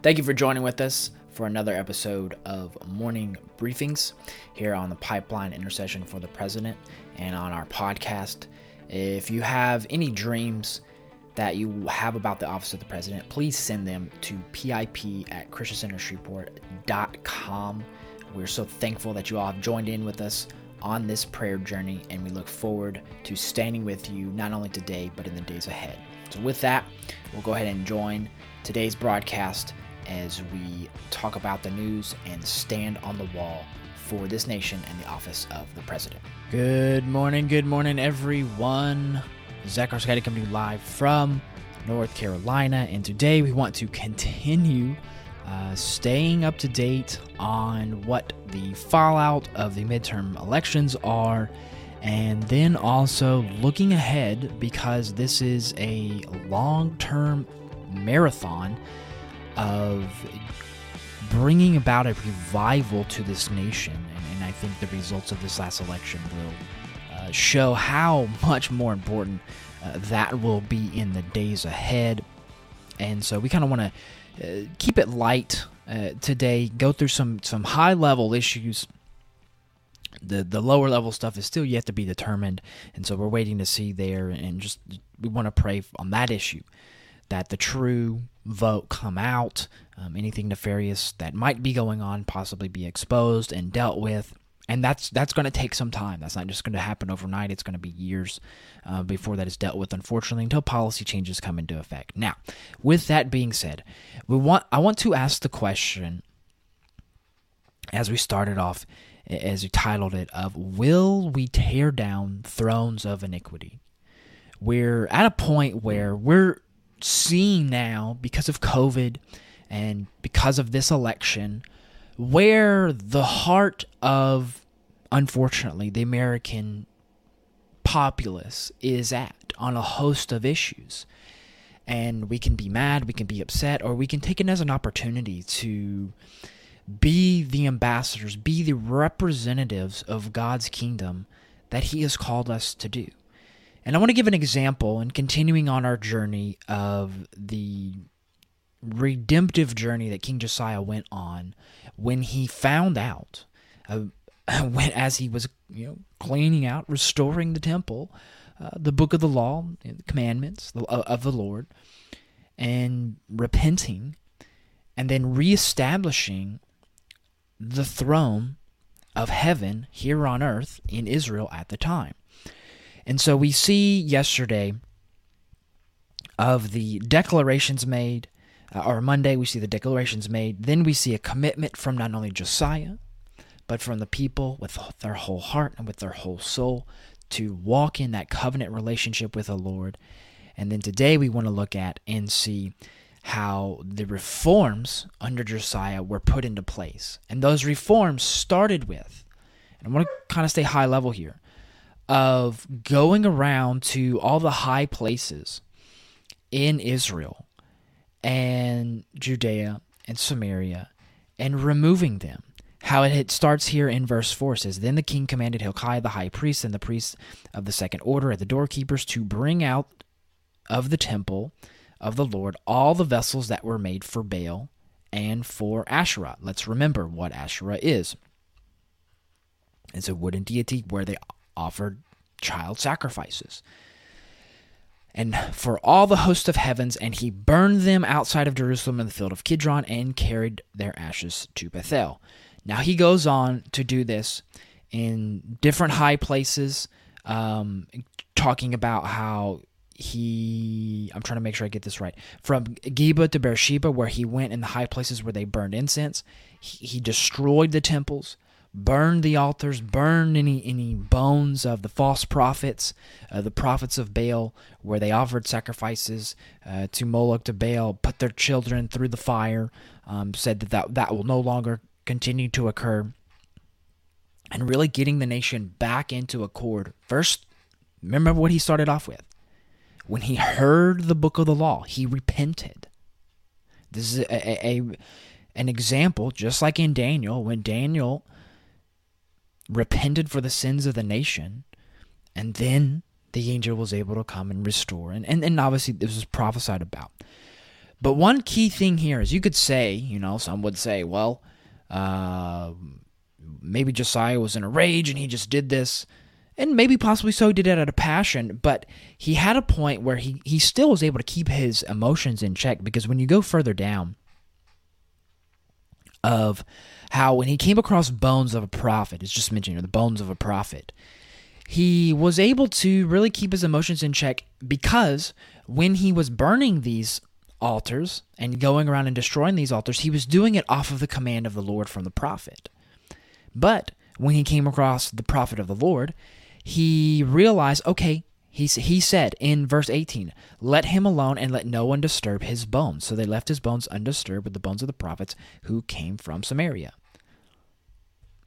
Thank you for joining with us for another episode of Morning Briefings here on the Pipeline Intercession for the President and on our podcast. If you have any dreams that you have about the Office of the President, please send them to pip at christiancentershreveport.com. We're so thankful that you all have joined in with us on this prayer journey, and we look forward to standing with you not only today, but in the days ahead. So, with that, we'll go ahead and join today's broadcast as we talk about the news and stand on the wall for this nation and the office of the president. Good morning, good morning, everyone. Zach Arskady coming to you live from North Carolina, and today we want to continue uh, staying up to date on what the fallout of the midterm elections are, and then also looking ahead because this is a long term marathon of bringing about a revival to this nation. And, and I think the results of this last election will uh, show how much more important uh, that will be in the days ahead. And so we kind of want to uh, keep it light uh, today, go through some, some high level issues. The, the lower level stuff is still yet to be determined, and so we're waiting to see there, and just we want to pray on that issue that the true vote come out, um, anything nefarious that might be going on possibly be exposed and dealt with. And that's that's going to take some time. That's not just going to happen overnight. It's going to be years uh, before that is dealt with, unfortunately, until policy changes come into effect. Now, with that being said, we want I want to ask the question as we started off, as we titled it, of Will we tear down thrones of iniquity? We're at a point where we're seeing now because of COVID and because of this election where the heart of, unfortunately, the American populace is at on a host of issues. And we can be mad, we can be upset, or we can take it as an opportunity to be the ambassadors, be the representatives of God's kingdom that He has called us to do. And I want to give an example and continuing on our journey of the redemptive journey that King Josiah went on when he found out, uh, when, as he was you know cleaning out, restoring the temple, uh, the book of the law, the commandments uh, of the Lord, and repenting, and then reestablishing the throne of heaven here on earth in Israel at the time. And so we see yesterday of the declarations made, uh, or Monday, we see the declarations made. Then we see a commitment from not only Josiah, but from the people with their whole heart and with their whole soul to walk in that covenant relationship with the Lord. And then today we want to look at and see how the reforms under Josiah were put into place. And those reforms started with, and I want to kind of stay high level here, of going around to all the high places in Israel and Judea and Samaria and removing them. How it starts here in verse 4 says, Then the king commanded Hilkiah the high priest and the priests of the second order and the doorkeepers to bring out of the temple of the Lord all the vessels that were made for Baal and for Asherah. Let's remember what Asherah is. It's a wooden deity where they offered child sacrifices. And for all the host of heavens, and he burned them outside of Jerusalem in the field of Kidron and carried their ashes to Bethel. Now he goes on to do this in different high places, um, talking about how he I'm trying to make sure I get this right. From Geba to Beersheba, where he went in the high places where they burned incense, he, he destroyed the temples burned the altars, burned any any bones of the false prophets, uh, the prophets of Baal, where they offered sacrifices uh, to Moloch to Baal, put their children through the fire, um, said that, that that will no longer continue to occur, and really getting the nation back into accord. First, remember what he started off with. When he heard the book of the law, he repented. This is a, a, a an example, just like in Daniel, when Daniel repented for the sins of the nation, and then the angel was able to come and restore. And, and, and obviously, this was prophesied about. But one key thing here is you could say, you know, some would say, well, uh, maybe Josiah was in a rage and he just did this. And maybe possibly so he did it out of passion, but he had a point where he, he still was able to keep his emotions in check because when you go further down of how when he came across bones of a prophet, it's just mentioned here, the bones of a prophet, he was able to really keep his emotions in check because when he was burning these altars and going around and destroying these altars, he was doing it off of the command of the Lord from the prophet. But when he came across the prophet of the Lord, he realized, okay, he, he said in verse 18, Let him alone and let no one disturb his bones. So they left his bones undisturbed with the bones of the prophets who came from Samaria.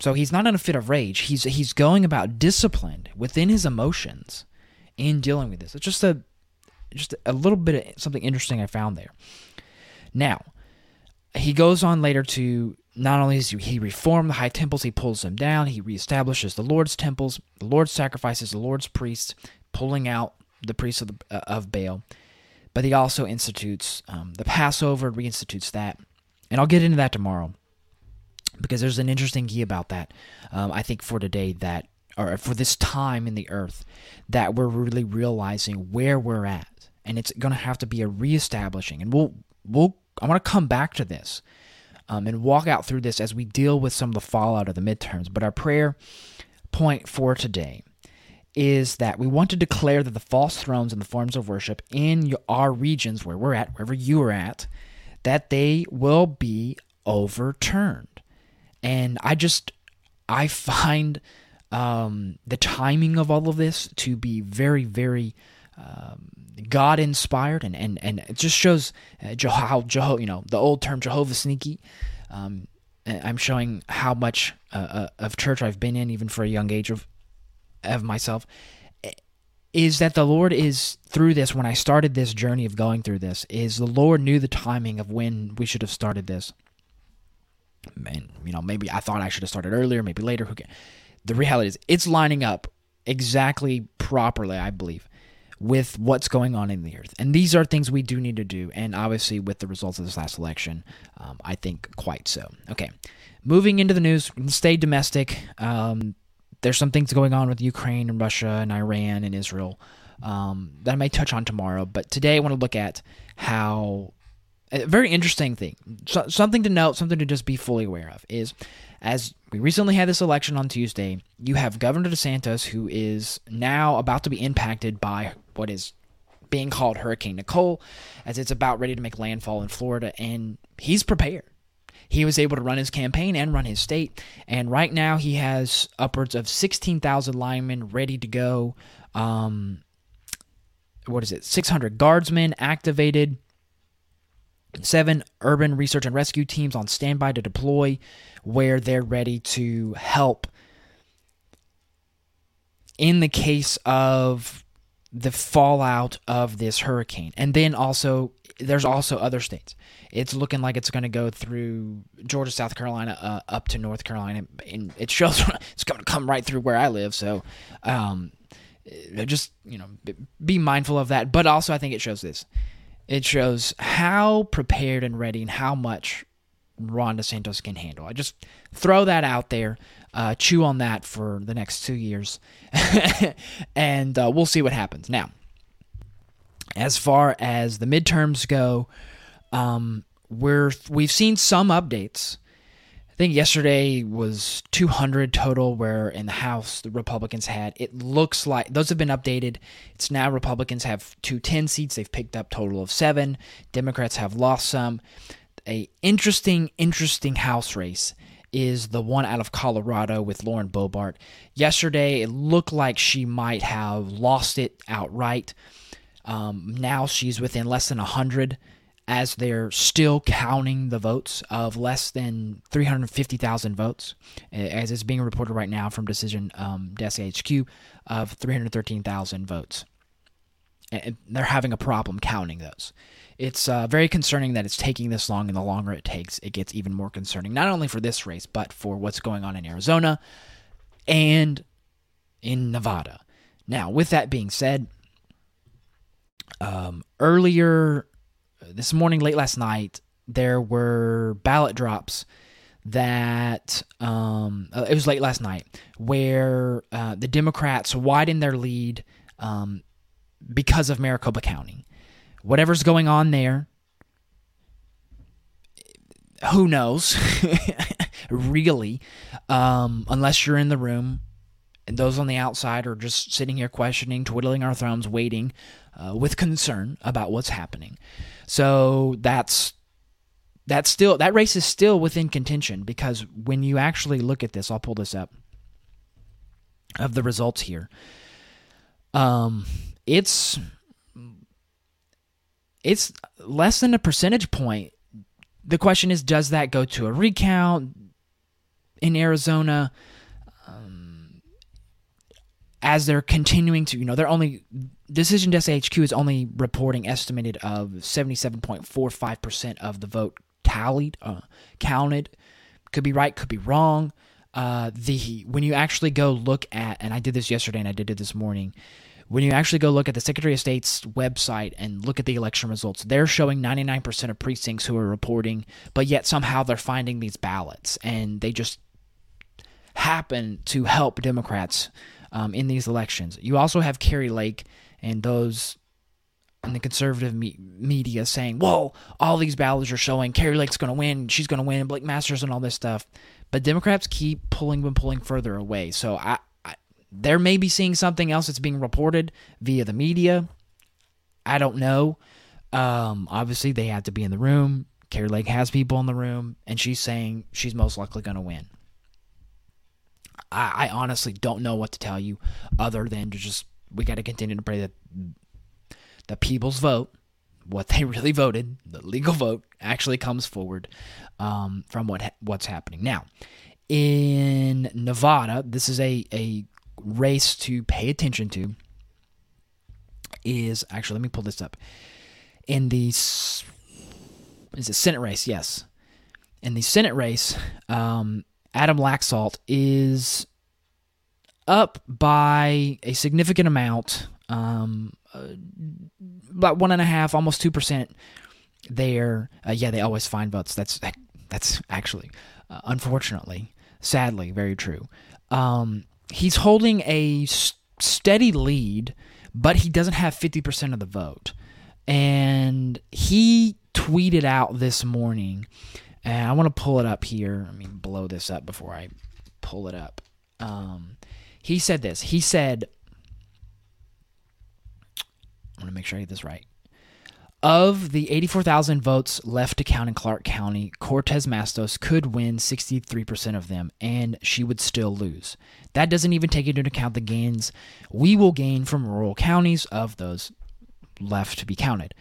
So he's not in a fit of rage. He's he's going about disciplined within his emotions in dealing with this. It's just a just a little bit of something interesting I found there. Now, he goes on later to not only does he reform the high temples, he pulls them down, he reestablishes the Lord's temples, the Lord's sacrifices, the Lord's priests, pulling out the priests of, the, uh, of Baal. But he also institutes um, the Passover, reinstitutes that. And I'll get into that tomorrow because there's an interesting key about that. Um, I think for today that, or for this time in the earth, that we're really realizing where we're at and it's going to have to be a reestablishing. And we'll we'll I want to come back to this um, and walk out through this as we deal with some of the fallout of the midterms. But our prayer point for today is that we want to declare that the false thrones and the forms of worship in our regions where we're at, wherever you are at, that they will be overturned. And I just I find um, the timing of all of this to be very, very um, God inspired, and, and, and it just shows uh, how Jeho- you know the old term Jehovah sneaky. Um, I'm showing how much uh, uh, of church I've been in, even for a young age of of myself. Is that the Lord is through this? When I started this journey of going through this, is the Lord knew the timing of when we should have started this. And you know, maybe I thought I should have started earlier, maybe later. Who can? The reality is, it's lining up exactly properly, I believe with what's going on in the earth. And these are things we do need to do. And obviously, with the results of this last election, um, I think quite so. Okay, moving into the news, stay domestic. Um, there's some things going on with Ukraine and Russia and Iran and Israel um, that I may touch on tomorrow. But today, I want to look at how a very interesting thing, so, something to note, something to just be fully aware of is as we recently had this election on Tuesday, you have Governor DeSantis who is now about to be impacted by what is being called Hurricane Nicole, as it's about ready to make landfall in Florida, and he's prepared. He was able to run his campaign and run his state, and right now he has upwards of 16,000 linemen ready to go. Um, what is it? 600 guardsmen activated Seven urban research and rescue teams on standby to deploy where they're ready to help in the case of the fallout of this hurricane. And then also, there's also other states. It's looking like it's going to go through Georgia, South Carolina, uh, up to North Carolina. And it shows it's going to come right through where I live. So, um, just, you know, be mindful of that. But also, I think it shows this it shows how prepared and ready and how much Ron DeSantis can handle. I just throw that out there, uh, chew on that for the next two years, and uh, we'll see what happens. Now, as far as the midterms go, um, we're we've seen some updates I think yesterday was 200 total, where in the House the Republicans had. It looks like those have been updated. It's now Republicans have 210 seats. They've picked up total of seven. Democrats have lost some. A interesting, interesting House race is the one out of Colorado with Lauren Boebert. Yesterday, it looked like she might have lost it outright. Um, now she's within less than 100 as they're still counting the votes of less than 350,000 votes, as is being reported right now from Decision um, Desk HQ of 313,000 votes. And they're having a problem counting those. It's uh, very concerning that it's taking this long, and the longer it takes, it gets even more concerning, not only for this race, but for what's going on in Arizona and in Nevada. Now, with that being said, um, earlier this morning, late last night, there were ballot drops that um, uh, it was late last night where uh, the Democrats widened their lead um, because of Maricopa County. Whatever's going on there, who knows? really, um, unless you're in the room, and those on the outside are just sitting here questioning, twiddling our thumbs, waiting uh, with concern about what's happening. So that's that's still that race is still within contention because when you actually look at this, I'll pull this up of the results here. Um, it's it's less than a percentage point. The question is, does that go to a recount in Arizona? Um, as they're continuing to, you know, they're only Decision Desk HQ is only reporting estimated of 77.45% of the vote tallied, uh, counted. Could be right, could be wrong. Uh, the when you actually go look at, and I did this yesterday and I did it this morning. When you actually go look at the Secretary of State's website and look at the election results, they're showing 99% of precincts who are reporting, but yet somehow they're finding these ballots, and they just happen to help Democrats um, in these elections. You also have Kari Lake and those in the conservative me- media saying, "Whoa, all these ballots are showing Kari Lake's going to win. She's going to win. Blake Masters and all this stuff." But Democrats keep pulling and pulling further away. So I, I, there may be seeing something else that's being reported via the media. I don't know. Um, obviously, they have to be in the room. Kari Lake has people in the room, and she's saying she's most likely going to win. I, I honestly don't know what to tell you other than to just we got to continue to pray that the people's vote, what they really voted, the legal vote, actually comes forward um, from what what's happening now. In Nevada, this is a a race to pay attention to. Is actually let me pull this up. In the is it Senate race? Yes. In the Senate race, um, Adam Laxalt is up by a significant amount, um, uh, about one and a half, almost two percent. There, uh, yeah, they always find votes. That's that's actually, uh, unfortunately, sadly, very true. Um, he's holding a steady lead, but he doesn't have fifty percent of the vote, and he tweeted out this morning. And I want to pull it up here. Let me blow this up before I pull it up. Um, he said this. He said, I want to make sure I get this right. Of the 84,000 votes left to count in Clark County, Cortez Mastos could win 63% of them, and she would still lose. That doesn't even take into account the gains we will gain from rural counties of those left to be counted.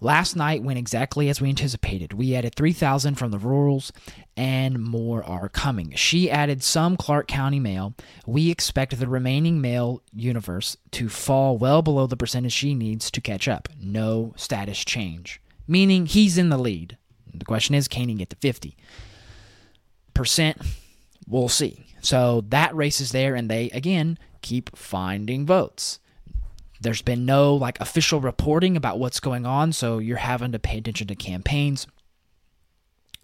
Last night went exactly as we anticipated. We added 3,000 from the rurals, and more are coming. She added some Clark County mail. We expect the remaining mail universe to fall well below the percentage she needs to catch up. No status change, meaning he's in the lead. The question is, can he get to 50 percent? We'll see. So that race is there, and they again keep finding votes there's been no like official reporting about what's going on, so you're having to pay attention to campaigns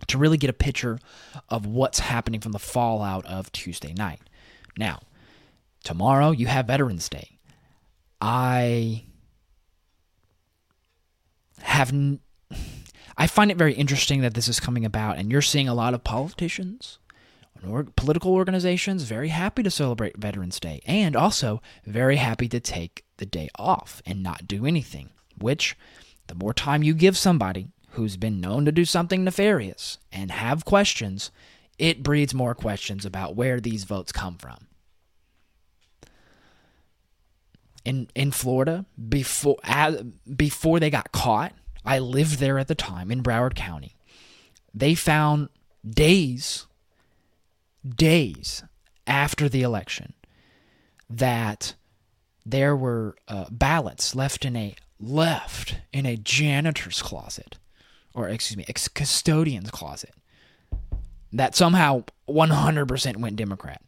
to really get a picture of what's happening from the fallout of Tuesday night. Now, tomorrow you have Veterans Day. I have n- I find it very interesting that this is coming about and you're seeing a lot of politicians political organizations very happy to celebrate Veterans Day and also very happy to take the day off and not do anything, which the more time you give somebody who's been known to do something nefarious and have questions, it breeds more questions about where these votes come from. In in Florida, before as, before they got caught, I lived there at the time in Broward County. They found days days after the election that there were uh, ballots left in a left in a janitor's closet or excuse me ex- custodian's closet that somehow 100% went democrat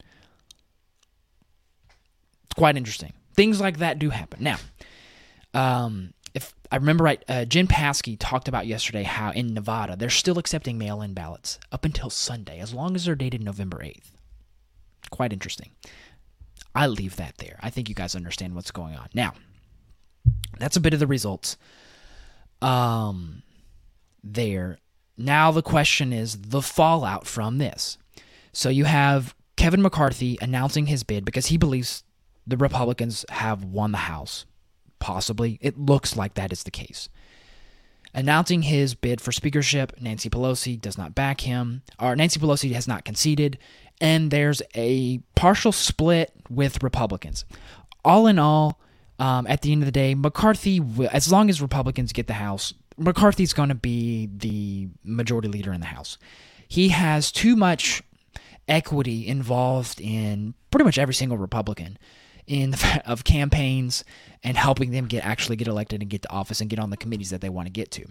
it's quite interesting things like that do happen now um, if I remember right, uh, Jen Psaki talked about yesterday how in Nevada they're still accepting mail in ballots up until Sunday, as long as they're dated November 8th. Quite interesting. I leave that there. I think you guys understand what's going on. Now, that's a bit of the results um, there. Now, the question is the fallout from this. So you have Kevin McCarthy announcing his bid because he believes the Republicans have won the House Possibly. It looks like that is the case. Announcing his bid for speakership, Nancy Pelosi does not back him, or Nancy Pelosi has not conceded, and there's a partial split with Republicans. All in all, um, at the end of the day, McCarthy, as long as Republicans get the House, McCarthy's going to be the majority leader in the House. He has too much equity involved in pretty much every single Republican in the, of campaigns and helping them get actually get elected and get to office and get on the committees that they want to get to.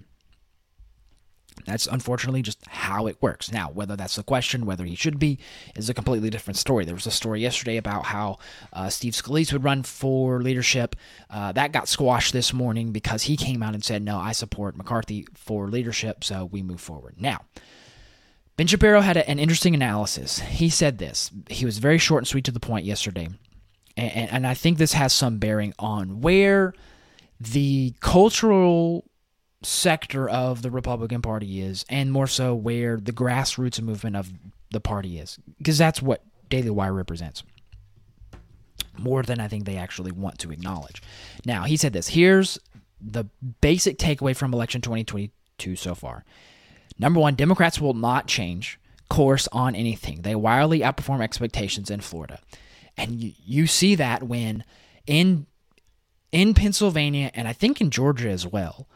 That's unfortunately just how it works. Now, whether that's the question, whether he should be, is a completely different story. There was a story yesterday about how uh, Steve Scalise would run for leadership. Uh, that got squashed this morning because he came out and said, No, I support McCarthy for leadership, so we move forward. Now, Ben Shapiro had a, an interesting analysis. He said this. He was very short and sweet to the point yesterday and, and I think this has some bearing on where the cultural sector of the Republican Party is, and more so where the grassroots movement of the party is, because that's what Daily Wire represents. More than I think they actually want to acknowledge. Now, he said this here's the basic takeaway from election 2022 so far. Number one, Democrats will not change course on anything. They wildly outperform expectations in Florida. And you, you see that when in in Pennsylvania and I think in Georgia as well,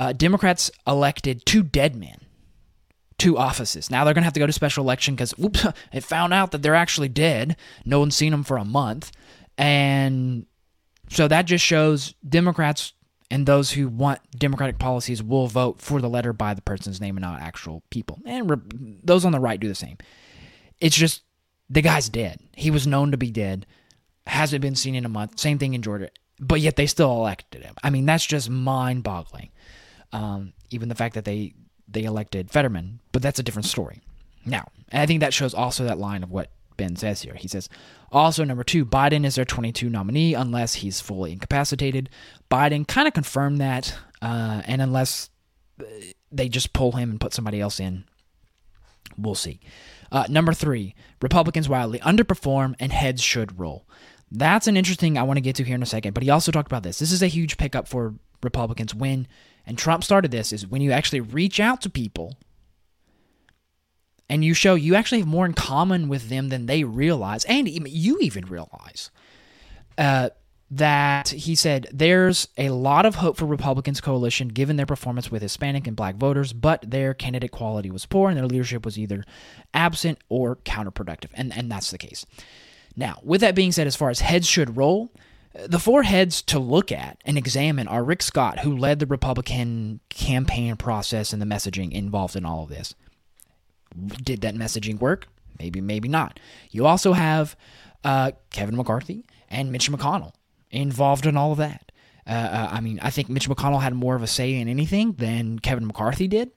uh, Democrats elected two dead men to offices. Now they're going to have to go to special election because whoops, they found out that they're actually dead. No one's seen them for a month. And so that just shows Democrats and those who want democratic policies will vote for the letter by the person's name and not actual people. And re- those on the right do the same. It's just the guy's dead. He was known to be dead. Hasn't been seen in a month. Same thing in Georgia. But yet they still elected him. I mean, that's just mind boggling. Um, even the fact that they, they elected Fetterman, but that's a different story. Now, I think that shows also that line of what Ben says here. He says, also, number two, Biden is their 22 nominee unless he's fully incapacitated. Biden kind of confirmed that, uh, and unless uh, they just pull him and put somebody else in, we'll see. Uh, number three, Republicans wildly underperform and heads should roll. That's an interesting I want to get to here in a second, but he also talked about this. This is a huge pickup for Republicans when, and Trump started this, is when you actually reach out to people and you show you actually have more in common with them than they realize, and you even realize. Uh, that he said there's a lot of hope for Republicans' coalition given their performance with Hispanic and black voters, but their candidate quality was poor and their leadership was either absent or counterproductive. And, and that's the case. Now, with that being said, as far as heads should roll, the four heads to look at and examine are Rick Scott, who led the Republican campaign process and the messaging involved in all of this. Did that messaging work? Maybe, maybe not. You also have uh, Kevin McCarthy and Mitch McConnell involved in all of that. Uh, uh, I mean, I think Mitch McConnell had more of a say in anything than Kevin McCarthy did.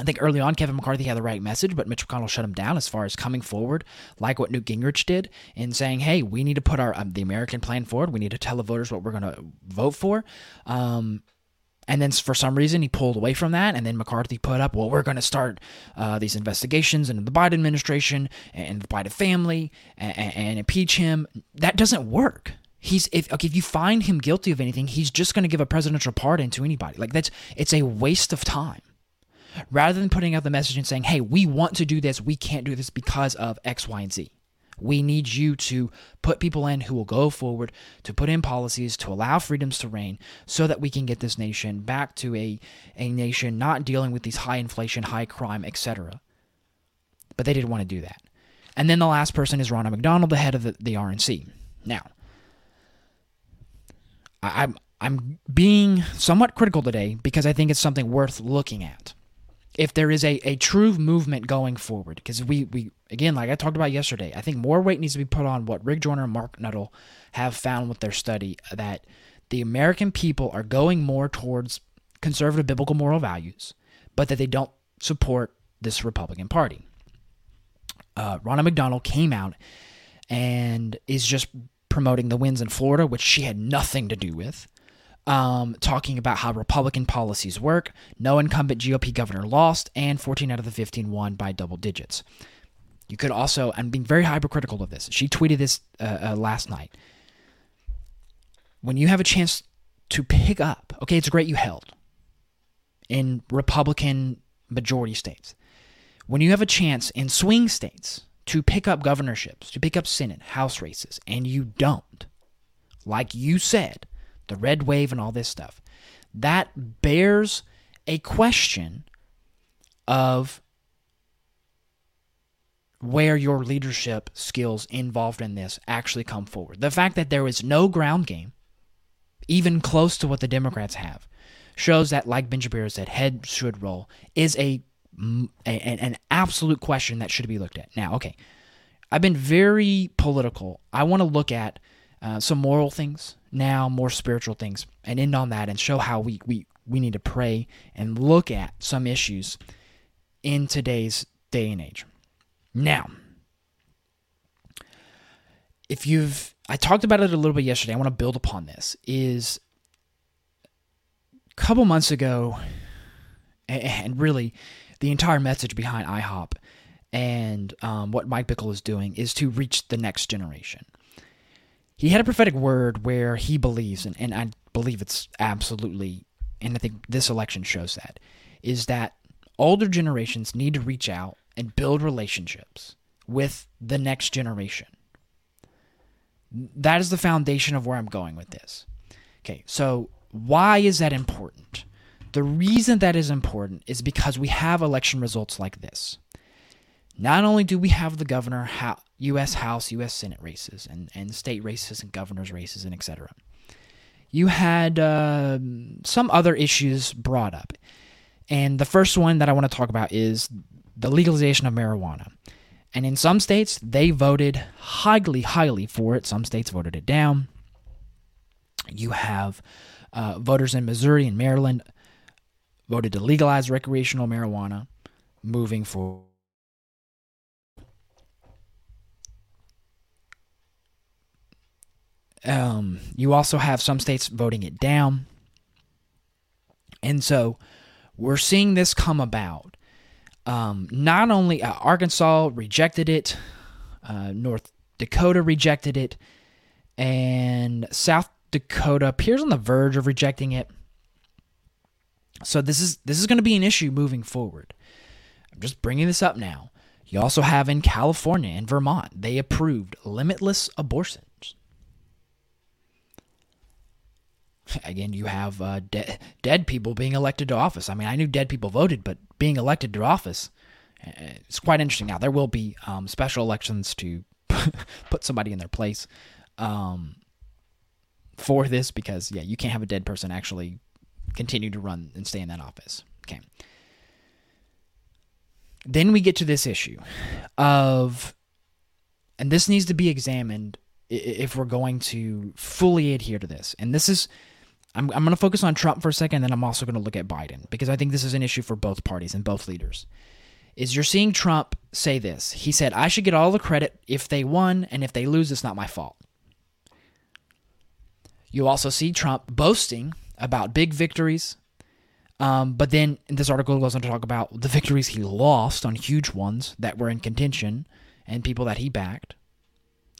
I think early on, Kevin McCarthy had the right message, but Mitch McConnell shut him down as far as coming forward, like what Newt Gingrich did, in saying, "Hey, we need to put our um, the American plan forward. We need to tell the voters what we're going to vote for." Um, and then for some reason, he pulled away from that. And then McCarthy put up, well, we're going to start uh, these investigations into the Biden administration and the Biden family and, and impeach him. That doesn't work he's if okay, if you find him guilty of anything, he's just going to give a presidential pardon to anybody. Like that's it's a waste of time. Rather than putting out the message and saying, "Hey, we want to do this. We can't do this because of X, Y, and Z." We need you to put people in who will go forward to put in policies to allow freedoms to reign so that we can get this nation back to a, a nation not dealing with these high inflation, high crime, etc. But they didn't want to do that. And then the last person is Ronna McDonald, the head of the, the RNC. Now, I, I'm I'm being somewhat critical today because I think it's something worth looking at. If there is a, a true movement going forward, because we, we again, like I talked about yesterday, I think more weight needs to be put on what Rick Joyner and Mark Nuttall have found with their study that the American people are going more towards conservative biblical moral values, but that they don't support this Republican Party. Uh, Ronna McDonald came out and is just promoting the wins in Florida, which she had nothing to do with. Um, talking about how Republican policies work. No incumbent GOP governor lost, and 14 out of the 15 won by double digits. You could also, I'm being very hypercritical of this. She tweeted this uh, uh, last night. When you have a chance to pick up, okay, it's great you held in Republican majority states. When you have a chance in swing states to pick up governorships, to pick up Senate, House races, and you don't, like you said, the red wave and all this stuff, that bears a question of where your leadership skills involved in this actually come forward. The fact that there is no ground game, even close to what the Democrats have, shows that, like Ben Shapiro said, head should roll is a, a an absolute question that should be looked at. Now, okay, I've been very political. I want to look at uh, some moral things now, more spiritual things, and end on that and show how we we we need to pray and look at some issues in today's day and age. Now, if you've, I talked about it a little bit yesterday, I want to build upon this, is a couple months ago, and really the entire message behind IHOP and um, what Mike Bickle is doing is to reach the next generation. He had a prophetic word where he believes, and, and I believe it's absolutely, and I think this election shows that, is that older generations need to reach out and build relationships with the next generation. That is the foundation of where I'm going with this. Okay, so why is that important? The reason that is important is because we have election results like this. Not only do we have the governor, U.S. House, U.S. Senate races, and, and state races, and governor's races, and etc. You had uh, some other issues brought up. And the first one that I want to talk about is the legalization of marijuana. And in some states, they voted highly, highly for it. Some states voted it down. You have uh, voters in Missouri and Maryland voted to legalize recreational marijuana moving forward. Um, you also have some states voting it down. And so we're seeing this come about um, not only uh, Arkansas rejected it, uh, North Dakota rejected it, and South Dakota appears on the verge of rejecting it. So this is this is going to be an issue moving forward. I'm just bringing this up now. You also have in California and Vermont, they approved limitless abortion. Again, you have uh, de- dead people being elected to office. I mean, I knew dead people voted, but being elected to office, uh, it's quite interesting. Now, there will be um, special elections to put somebody in their place um, for this because, yeah, you can't have a dead person actually continue to run and stay in that office. Okay. Then we get to this issue of, and this needs to be examined if we're going to fully adhere to this. And this is I'm, I'm going to focus on Trump for a second, then I'm also going to look at Biden because I think this is an issue for both parties and both leaders. Is you're seeing Trump say this. He said, I should get all the credit if they won, and if they lose, it's not my fault. You also see Trump boasting about big victories. Um, but then this article goes on to talk about the victories he lost on huge ones that were in contention and people that he backed.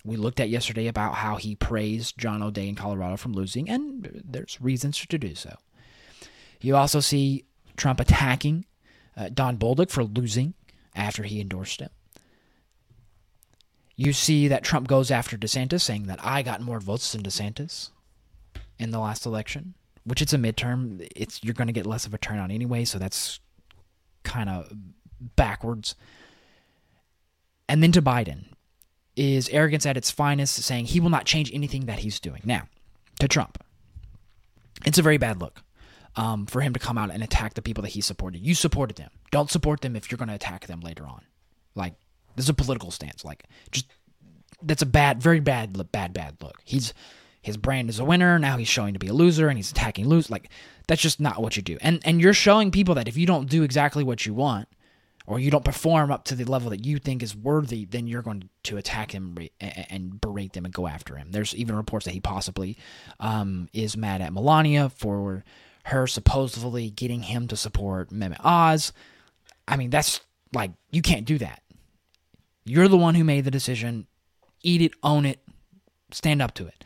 We looked at yesterday about how he praised John O'Dea in Colorado from losing, and there's reasons to do so. You also see Trump attacking uh, Don Bolduc for losing after he endorsed him. You see that Trump goes after DeSantis, saying that I got more votes than DeSantis in the last election, which it's a midterm. It's you're going to get less of a turnout anyway, so that's kind of backwards. And then to Biden, is arrogance at its finest, saying he will not change anything that he's doing. Now, to Trump, it's a very bad look um, for him to come out and attack the people that he supported. You supported them. Don't support them if you're going to attack them later on. Like, this is a political stance. Like, just that's a bad, very bad, bad, bad look. He's his brand is a winner. Now he's showing to be a loser and he's attacking lose. Like that's just not what you do. And and you're showing people that if you don't do exactly what you want, or you don't perform up to the level that you think is worthy, then you're going to attack him and berate them and go after him. There's even reports that he possibly um, is mad at Melania for her supposedly getting him to support Mehmet Oz. I mean, that's like, you can't do that. You're the one who made the decision. Eat it, own it, stand up to it.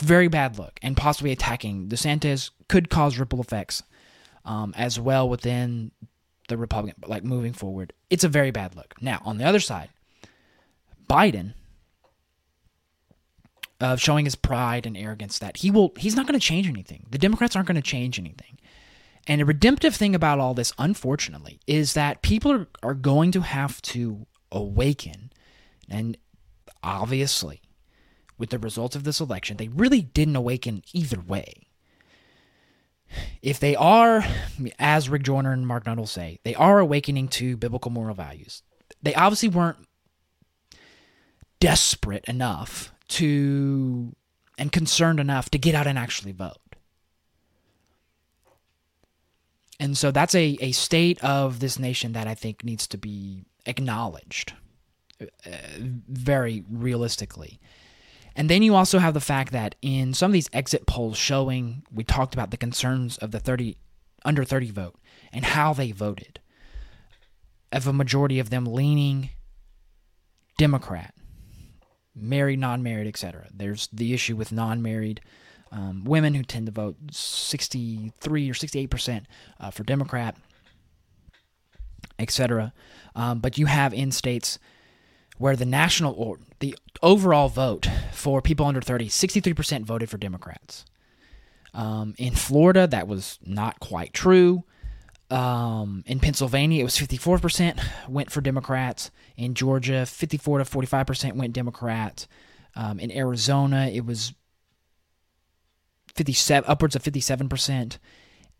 Very bad look, and possibly attacking DeSantis could cause ripple effects um, as well within the Republican, like moving forward. It's a very bad look. Now, on the other side, Biden of showing his pride and arrogance that he will he's not going to change anything. The Democrats aren't going to change anything. And a redemptive thing about all this, unfortunately, is that people are, are going to have to awaken. And obviously, with the results of this election, they really didn't awaken either way if they are, as Rick Joyner and Mark Nuttall say, they are awakening to biblical moral values, they obviously weren't desperate enough to and concerned enough to get out and actually vote. And so that's a, a state of this nation that I think needs to be acknowledged uh, very realistically. And then you also have the fact that in some of these exit polls showing, we talked about the concerns of the 30 under 30 vote and how they voted. Of a majority of them leaning Democrat, married, non-married, etc. There's the issue with non-married um, women who tend to vote 63 or 68 percent uh, for Democrat, etc. Um, but you have in states where the national or the overall vote for people under 30, 63% voted for Democrats. Um, in Florida, that was not quite true. Um, in Pennsylvania, it was 54% went for Democrats. In Georgia, 54 to 45% went Democrats. Um, in Arizona, it was 57, upwards of 57%.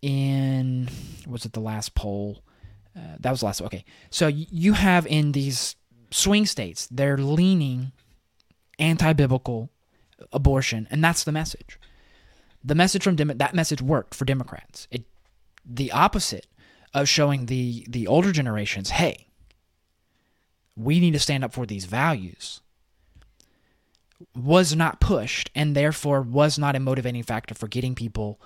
In, was it the last poll? Uh, that was the last. Okay. So you have in these swing states, they're leaning anti biblical abortion, and that's the message. The message from Dem- that message worked for Democrats. It the opposite of showing the the older generations, hey, we need to stand up for these values was not pushed and therefore was not a motivating factor for getting people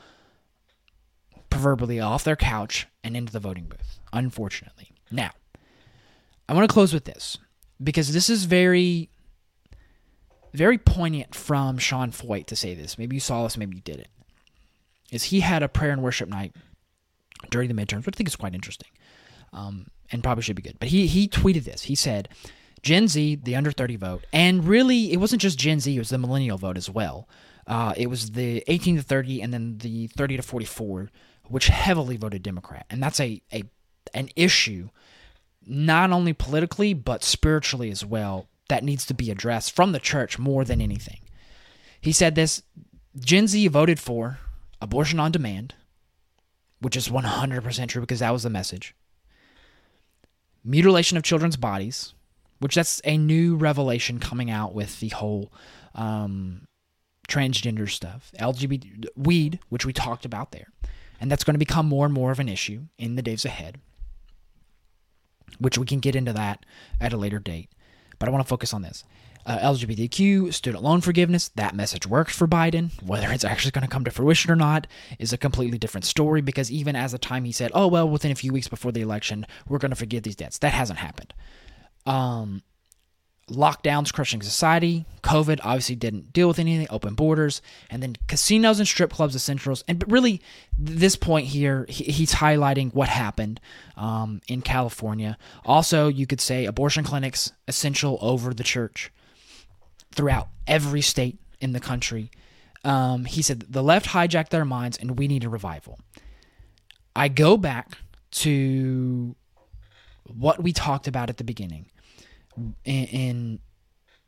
proverbially off their couch and into the voting booth, unfortunately. Now, I want to close with this because this is very very poignant from Sean Feucht to say this. Maybe you saw this, maybe you didn't. Is he had a prayer and worship night during the midterms, which I think is quite interesting, um, and probably should be good. But he he tweeted this. He said, "Gen Z, the under thirty vote, and really, it wasn't just Gen Z; it was the millennial vote as well. Uh, it was the eighteen to thirty, and then the thirty to forty-four, which heavily voted Democrat, and that's a a an issue." Not only politically but spiritually as well that needs to be addressed from the church more than anything. He said this Gen Z voted for abortion on demand, which is 100% true because that was the message. Mutilation of children's bodies, which that's a new revelation coming out with the whole um, transgender stuff. LGBT weed, which we talked about there. And that's going to become more and more of an issue in the days ahead which we can get into that at a later date. But I want to focus on this. Uh, LGBTQ, student loan forgiveness, that message worked for Biden. Whether it's actually going to come to fruition or not is a completely different story because even as the time he said, oh, well, within a few weeks before the election, we're going to forgive these debts, that hasn't happened. Um, lockdowns crushing society. COVID obviously didn't deal with anything, open borders, and then casinos and strip clubs essentials. And really, this point here, he's highlighting what happened um, in California. Also, you could say abortion clinics essential over the church throughout every state in the country. Um, he said the left hijacked their minds, and we need a revival. I go back to what we talked about at the beginning in, in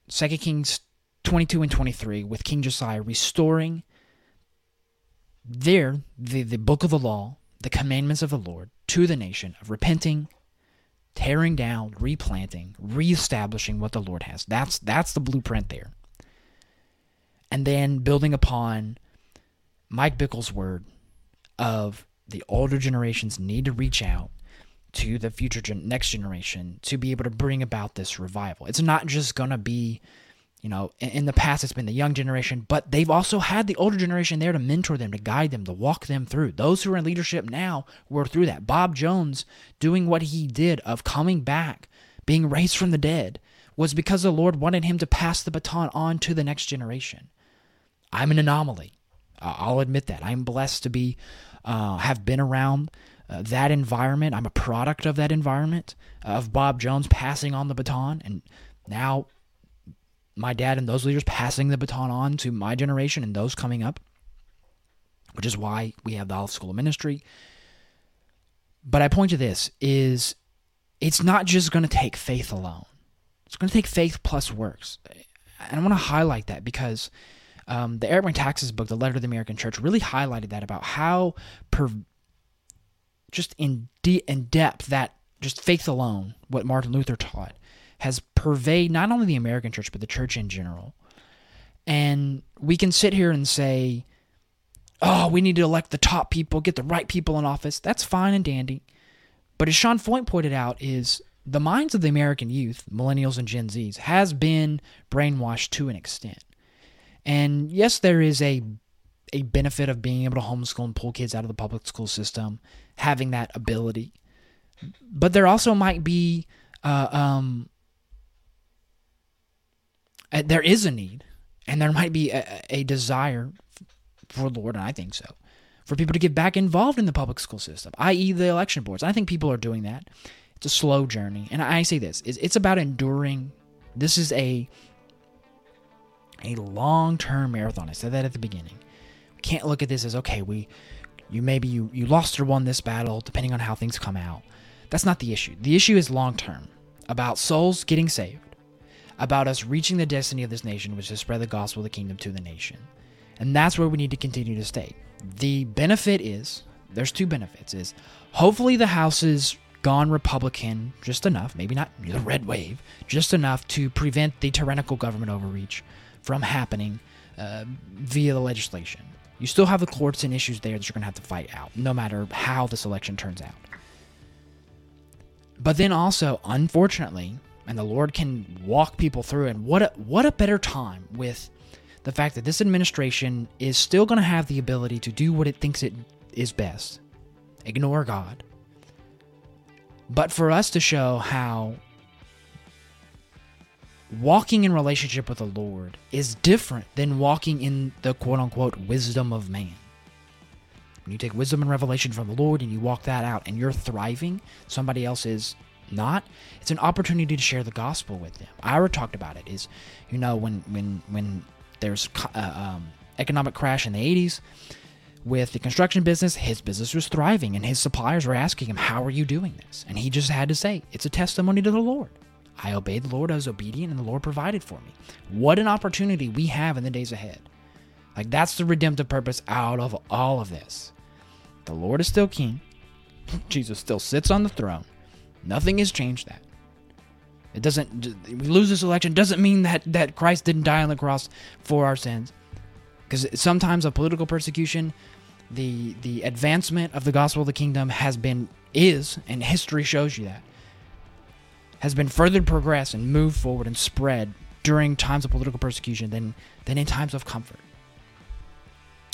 2 Kings 22 and 23 with King Josiah restoring there the, the book of the law, the commandments of the Lord to the nation of repenting, tearing down, replanting, reestablishing what the Lord has. That's that's the blueprint there. And then building upon Mike Bickle's word of the older generations need to reach out to the future gen- next generation to be able to bring about this revival. It's not just going to be, you know, in, in, the past it's been the young generation, but they've also had the older generation there to mentor them, to guide them, to walk them through. Those who are in leadership now were through that. Bob Jones doing what he did of coming back, being raised from the dead, was because the Lord wanted him to pass the baton on to the next generation. I'm an anomaly. I'll admit that. I'm blessed to be uh, have been around uh, that environment. I'm a product of that environment of Bob Jones passing on the baton, and now my dad and those leaders passing the baton on to my generation and those coming up, which is why we have the Olive School of Ministry. But I point to this is it's not just going to take faith alone. It's going to take faith plus works. And I want to highlight that because um, the Eric Metaxas book, The Letter to the American Church, really highlighted that about how per, just in de- in depth that just faith alone, what Martin Luther taught, has pervaded not only the American church but the church in general. And we can sit here and say, "Oh, we need to elect the top people, get the right people in office." That's fine and dandy. But as Sean Feucht pointed out, is the minds of the American youth, millennials and Gen Zs, has been brainwashed to an extent. And yes, there is a a benefit of being able to homeschool and pull kids out of the public school system, having that ability. But there also might be, uh, um, there is a need, and there might be a, a desire for the Lord, and I think so, for people to get back involved in the public school system, i.e., the election boards. I think people are doing that. It's a slow journey, and I say this: it's about enduring. This is a a long-term marathon. I said that at the beginning. Can't look at this as okay, we you maybe you you lost or won this battle depending on how things come out. That's not the issue. The issue is long-term about souls getting saved, about us reaching the destiny of this nation, which is spread the gospel of the kingdom to the nation. And that's where we need to continue to stay. The benefit is there's two benefits is hopefully the House is gone Republican just enough, maybe not the red wave, just enough to prevent the tyrannical government overreach from happening uh, via the legislation. You still have the courts and issues there that you're going to have to fight out, no matter how this election turns out. But then also, unfortunately, and the Lord can walk people through, and what a, what a better time with the fact that this administration is still going to have the ability to do what it thinks it is best ignore God. But for us to show how walking in relationship with the Lord is different than walking in the quote unquote wisdom of man. When you take wisdom and revelation from the Lord and you walk that out and you're thriving, somebody else is not, it's an opportunity to share the gospel with them. Ira talked about it is, you know, when when when there's uh, um, economic crash in the 80s with the construction business, his business was thriving and his suppliers were asking him, "How are you doing this?" And he just had to say, "It's a testimony to the Lord." I obeyed the Lord, I was obedient, and the Lord provided for me. What an opportunity we have in the days ahead. Like, that's the redemptive purpose out of all of this. The Lord is still king, Jesus still sits on the throne. Nothing has changed that. It doesn't, we lose this election doesn't mean that, that Christ didn't die on the cross for our sins. Because sometimes a political persecution, the the advancement of the gospel of the kingdom has been is and history shows you that has been further progressed and moved forward and spread during times of political persecution than, than in times of comfort.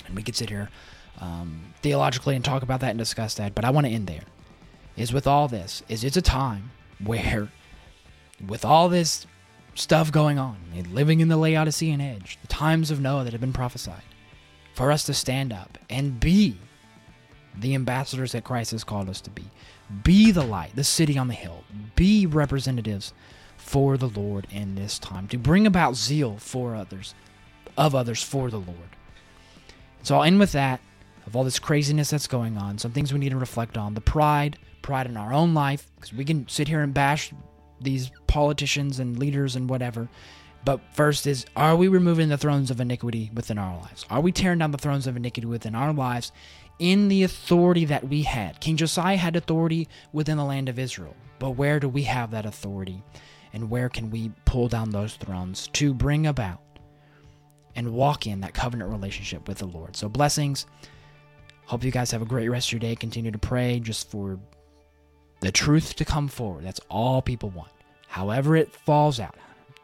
And we could sit here um, theologically and talk about that and discuss that, but I want to end there. Is with all this, is it's a time where, with all this stuff going on, living in the Laodicean age, the times of Noah that have been prophesied, for us to stand up and be the ambassadors that Christ has called us to be. Be the light, the city on the hill. Be representatives for the Lord in this time to bring about zeal for others, of others for the Lord. So I'll end with that, of all this craziness that's going on, some things we need to reflect on. The pride, pride in our own life, because we can sit here and bash these politicians and leaders and whatever. But first is, are we removing the thrones of iniquity within our lives? Are we tearing down the thrones of iniquity within our lives in the authority that we had. King Josiah had authority within the land of Israel, but where do we have that authority? And where can we pull down those thrones to bring about and walk in that covenant relationship with the Lord. So, blessings. Hope you guys have a great rest of your day. Continue to pray just for the truth to come forward. That's all people want. However, it falls out,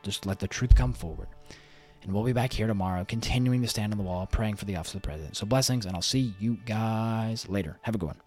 just let the truth come forward. And we'll be back here tomorrow, continuing to stand on the wall, praying for the office of the president. So, blessings, and I'll see you guys later. Have a good one.